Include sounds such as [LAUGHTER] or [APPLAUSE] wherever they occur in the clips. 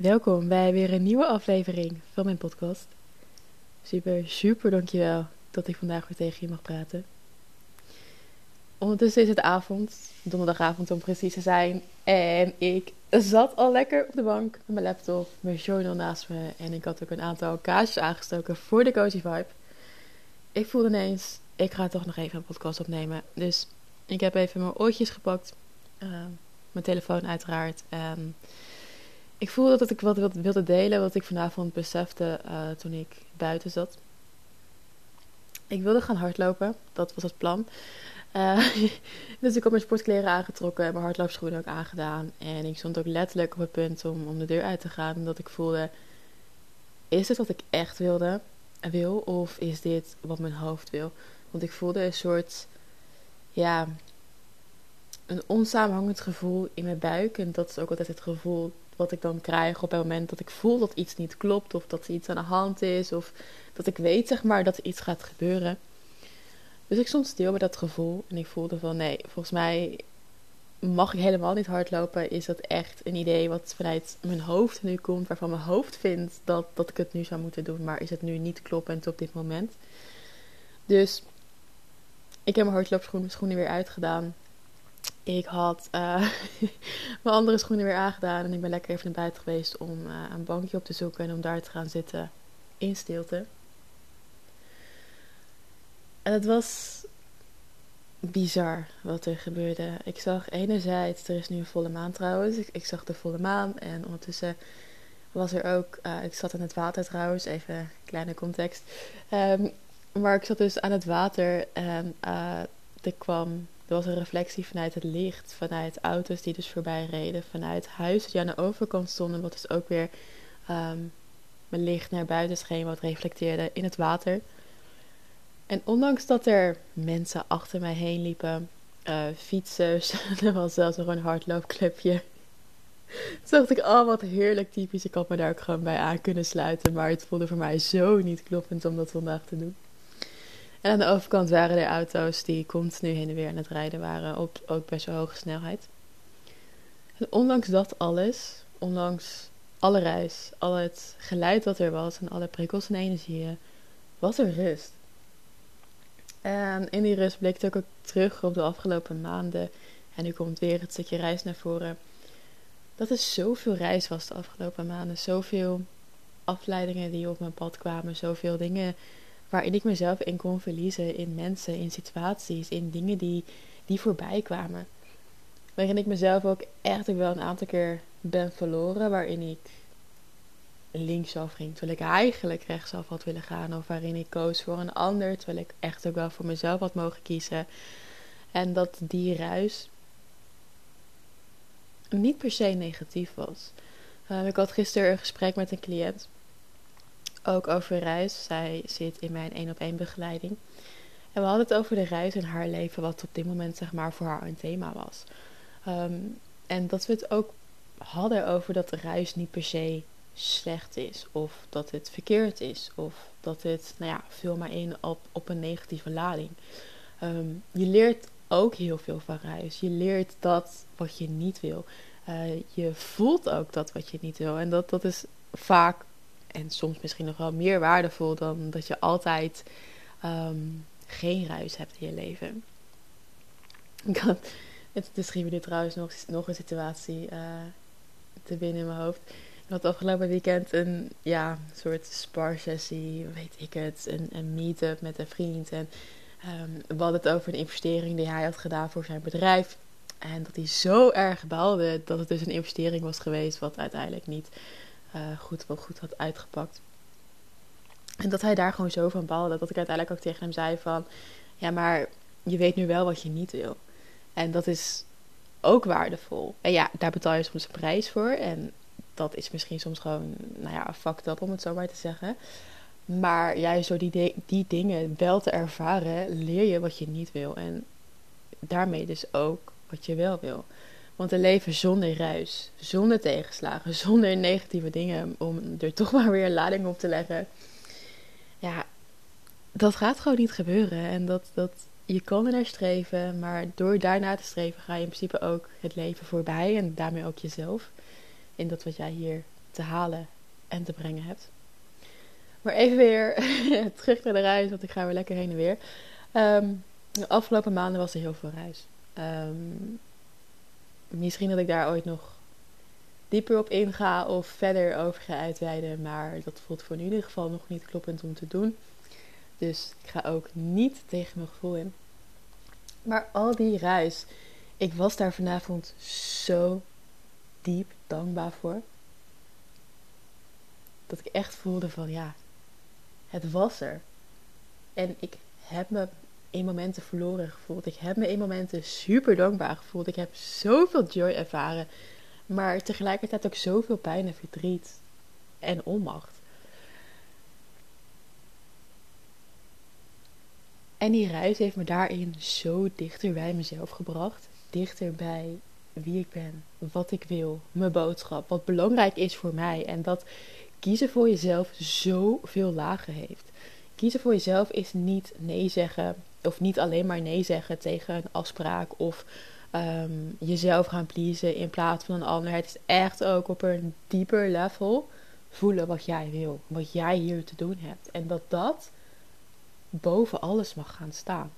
Welkom bij weer een nieuwe aflevering van mijn podcast. Super, super dankjewel dat ik vandaag weer tegen je mag praten. Ondertussen is het avond, donderdagavond om precies te zijn. En ik zat al lekker op de bank met mijn laptop, mijn journal naast me. En ik had ook een aantal kaarsjes aangestoken voor de Cozy Vibe. Ik voelde ineens, ik ga toch nog even een podcast opnemen. Dus ik heb even mijn oortjes gepakt. Uh, mijn telefoon uiteraard. Ik voelde dat ik wat wilde delen wat ik vanavond besefte uh, toen ik buiten zat. Ik wilde gaan hardlopen, dat was het plan. Uh, [LAUGHS] dus ik had mijn sportkleren aangetrokken en mijn hardloopschoenen ook aangedaan. En ik stond ook letterlijk op het punt om, om de deur uit te gaan. Omdat ik voelde, is dit wat ik echt wilde, wil? Of is dit wat mijn hoofd wil? Want ik voelde een soort, ja, een onsamenhangend gevoel in mijn buik. En dat is ook altijd het gevoel wat ik dan krijg op het moment dat ik voel dat iets niet klopt. Of dat er iets aan de hand is. Of dat ik weet, zeg maar, dat er iets gaat gebeuren. Dus ik stond stil bij dat gevoel. En ik voelde van, nee, volgens mij mag ik helemaal niet hardlopen. Is dat echt een idee wat vanuit mijn hoofd nu komt. Waarvan mijn hoofd vindt dat, dat ik het nu zou moeten doen. Maar is het nu niet kloppend op dit moment. Dus ik heb mijn hardloopschoenen weer uitgedaan. Ik had uh, [LAUGHS] mijn andere schoenen weer aangedaan en ik ben lekker even naar buiten geweest om uh, een bankje op te zoeken en om daar te gaan zitten in stilte. En het was bizar wat er gebeurde. Ik zag enerzijds, er is nu een volle maan trouwens, ik, ik zag de volle maan en ondertussen was er ook, uh, ik zat aan het water trouwens, even kleine context. Um, maar ik zat dus aan het water en er kwam er was een reflectie vanuit het licht, vanuit auto's die dus voorbij reden, vanuit huizen die aan de overkant stonden, wat dus ook weer um, mijn licht naar buiten scheen, wat reflecteerde in het water. En ondanks dat er mensen achter mij heen liepen, uh, fietsers, [LAUGHS] er was zelfs nog een hardloopclubje. [LAUGHS] Toen dacht ik, oh wat heerlijk typisch, ik had me daar ook gewoon bij aan kunnen sluiten, maar het voelde voor mij zo niet kloppend om dat vandaag te doen. En aan de overkant waren er auto's die continu heen en weer aan het rijden waren op ook best wel hoge snelheid. En ondanks dat alles, ondanks alle reis, al het geluid dat er was en alle prikkels en energieën, was er rust. En in die rust bleek ik ook terug op de afgelopen maanden. En nu komt weer het stukje reis naar voren. Dat er zoveel reis was de afgelopen maanden. Zoveel afleidingen die op mijn pad kwamen. Zoveel dingen waarin ik mezelf in kon verliezen in mensen, in situaties, in dingen die, die voorbij kwamen. Waarin ik mezelf ook echt wel een aantal keer ben verloren, waarin ik linksaf ging, terwijl ik eigenlijk rechtsaf had willen gaan, of waarin ik koos voor een ander, terwijl ik echt ook wel voor mezelf had mogen kiezen. En dat die ruis niet per se negatief was. Uh, ik had gisteren een gesprek met een cliënt ook over reis. Zij zit in mijn één op één begeleiding. En we hadden het over de reis in haar leven, wat op dit moment zeg maar voor haar een thema was. Um, en dat we het ook hadden over dat de reis niet per se slecht is, of dat het verkeerd is, of dat het, nou ja, vul maar in op, op een negatieve lading. Um, je leert ook heel veel van reis. Je leert dat wat je niet wil. Uh, je voelt ook dat wat je niet wil. En dat, dat is vaak en soms misschien nog wel meer waardevol dan dat je altijd um, geen ruis hebt in je leven. Ik had, het, schiet me trouwens nog, nog een situatie uh, te binnen in mijn hoofd. Ik had afgelopen weekend een ja, soort sparsessie, weet ik het, een, een meet-up met een vriend. En um, we hadden het over een investering die hij had gedaan voor zijn bedrijf. En dat hij zo erg baalde dat het dus een investering was geweest, wat uiteindelijk niet uh, goed, wel goed had uitgepakt. En dat hij daar gewoon zo van baalde. Dat ik uiteindelijk ook tegen hem zei van... Ja, maar je weet nu wel wat je niet wil. En dat is ook waardevol. En ja, daar betaal je soms een prijs voor. En dat is misschien soms gewoon, nou ja, fucked up om het zo maar te zeggen. Maar juist door die, die dingen wel te ervaren, leer je wat je niet wil. En daarmee dus ook wat je wel wil. Want een leven zonder ruis, zonder tegenslagen, [LAUGHS] zonder negatieve dingen, om er toch maar weer lading op te leggen. Ja, dat gaat gewoon niet gebeuren. En dat, dat, je kan er naar streven, maar door daarna te streven ga je in principe ook het leven voorbij en daarmee ook jezelf. In dat wat jij hier te halen en te brengen hebt. Maar even weer [LAUGHS] terug naar de reis, want ik ga weer lekker heen en weer. Ehm, de afgelopen maanden was er heel veel reis. Ehm, misschien dat ik daar ooit nog dieper op inga of verder over ga uitweiden. Maar dat voelt voor nu in ieder geval nog niet kloppend om te doen. Dus ik ga ook niet tegen mijn gevoel in. Maar al die reis, ik was daar vanavond zo diep dankbaar voor. Dat ik echt voelde van ja, het was er. En ik heb me in momenten verloren gevoeld. Ik heb me in momenten super dankbaar gevoeld. Ik heb zoveel joy ervaren. Maar tegelijkertijd ook zoveel pijn en verdriet. En onmacht. En die reis heeft me daarin zo dichter bij mezelf gebracht. Dichter bij wie ik ben, wat ik wil, mijn boodschap, wat belangrijk is voor mij. En dat kiezen voor jezelf zoveel lagen heeft. Kiezen voor jezelf is niet nee zeggen, of niet alleen maar nee zeggen tegen een afspraak of ehm, jezelf gaan pleasen in plaats van een ander. Het is echt ook op een dieper level voelen wat jij wil, wat jij hier te doen hebt. En dat dat boven alles mag gaan staan.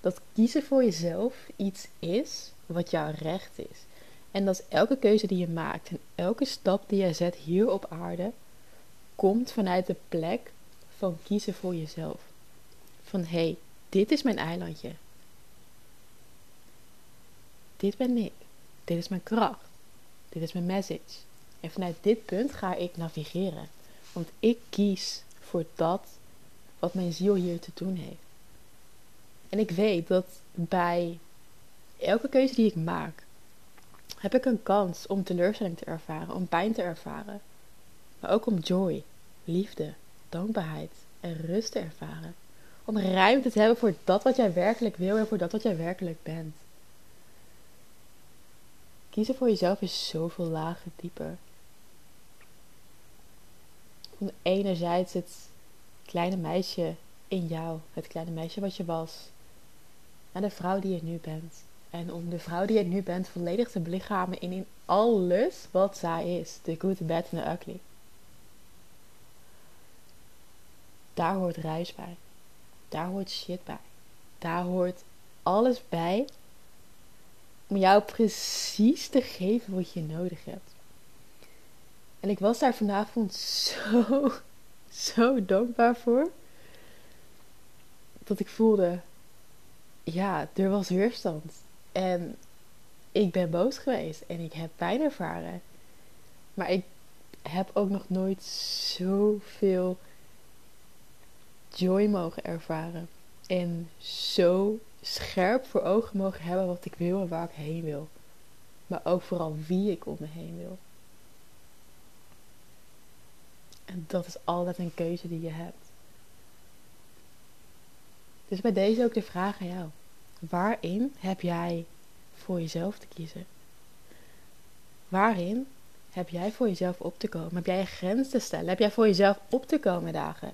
Dat kiezen voor jezelf iets is wat jouw recht is. En dat elke keuze die je maakt en elke stap die je zet hier op aarde, komt vanuit de plek van kiezen voor jezelf. Van hé, hey, dit is mijn eilandje. Dit ben ik. Dit is mijn kracht. Dit is mijn message. En vanuit dit punt ga ik navigeren. Want ik kies voor dat wat mijn ziel hier te doen heeft. En ik weet dat bij elke keuze die ik maak, heb ik een kans om teleurstelling te ervaren, om pijn te ervaren. Maar ook om joy, liefde, dankbaarheid en rust te ervaren. Om ruimte te hebben voor dat wat jij werkelijk wil en voor dat wat jij werkelijk bent. Kiezen voor jezelf is zoveel lager dieper. Van enerzijds het kleine meisje in jou, het kleine meisje wat je was, naar de vrouw die je nu bent. En om de vrouw die je nu bent volledig te belichamen in, in alles wat zij is. De good, the bad en de ugly. Daar hoort reis bij. Daar hoort shit bij. Daar hoort alles bij om jou precies te geven wat je nodig hebt. En ik was daar vanavond zo, [LAUGHS] zo dankbaar voor. Dat ik voelde, ja, er was weerstand. En ik ben boos geweest en ik heb pijn ervaren. Maar ik heb ook nog nooit zoveel joy mogen ervaren. En zo scherp voor ogen mogen hebben wat ik wil en waar ik heen wil. Maar ook vooral wie ik om me heen wil. En dat is altijd een keuze die je hebt. Dus bij deze ook de vraag aan jou. Waarin heb jij voor jezelf te kiezen? Waarin heb jij voor jezelf op te komen? Heb jij een grens te stellen? Heb jij voor jezelf op te komen dagen?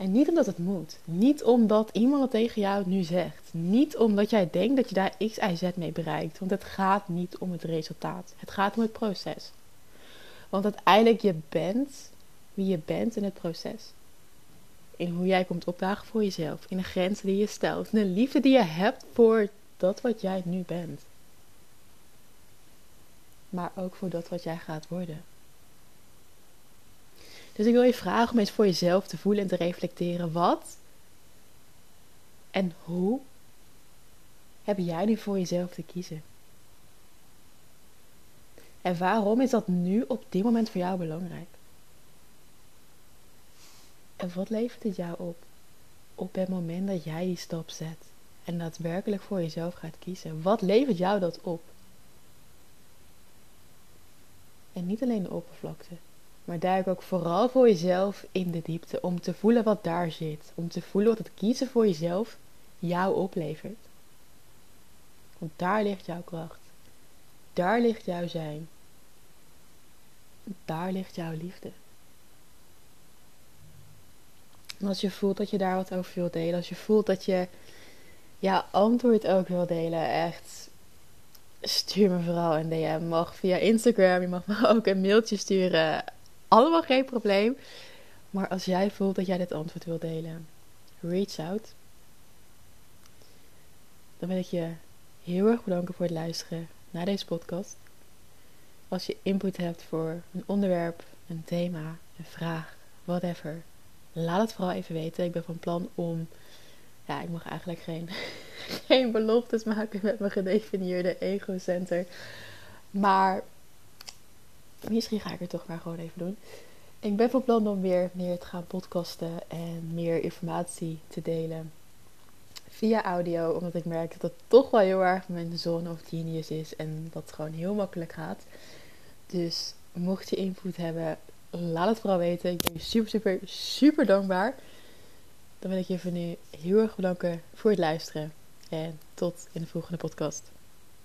En niet omdat het moet. Niet omdat iemand het tegen jou nu zegt. Niet omdat jij denkt dat je daar X, Y, Z mee bereikt. Want het gaat niet om het resultaat. Het gaat om het proces. Want uiteindelijk je bent wie je bent in het proces in hoe jij komt opdagen voor jezelf, in de grenzen die je stelt, in de liefde die je hebt voor dat wat jij nu bent. Maar ook voor dat wat jij gaat worden. Dus ik wil je vragen om eens voor jezelf te voelen en te reflecteren. Wat en hoe heb jij nu voor jezelf te kiezen? En waarom is dat nu op dit moment voor jou belangrijk? En wat levert het jou op? Op het moment dat jij die stap zet en daadwerkelijk voor jezelf gaat kiezen. Wat levert jou dat op? En niet alleen de oppervlakte, maar duik ook vooral voor jezelf in de diepte om te voelen wat daar zit. Om te voelen wat het kiezen voor jezelf jou oplevert. Want daar ligt jouw kracht. Daar ligt jouw zijn. Daar ligt jouw liefde. En als je voelt dat je daar wat over wilt delen, als je voelt dat je ja, antwoord ook wil delen, echt stuur me vooral een DM. Mag via Instagram, je mag me [LAUGHS] ook een mailtje sturen. Allemaal geen probleem. Maar als jij voelt dat jij dit antwoord wil delen, reach out. Dan wil ik je heel erg bedanken voor het luisteren naar deze podcast. Als je input hebt voor een onderwerp, een thema, een vraag, whatever, laat het vooral even weten. Ik ben van plan om. Ja, ik mag eigenlijk geen, [LAUGHS] geen beloftes maken met mijn gedefinieerde ego-center. Maar misschien ga ik het toch maar gewoon even doen. Ik ben van plan om weer meer te gaan podcasten en meer informatie te delen via audio, omdat ik merk dat het toch wel heel erg mijn zone of genius is en dat het gewoon heel makkelijk gaat. Dus mocht je input hebben, laat het vooral weten. Ik ben je super, super, super dankbaar. Dan wil ik je voor nu heel erg bedanken voor het luisteren. En tot in de volgende podcast.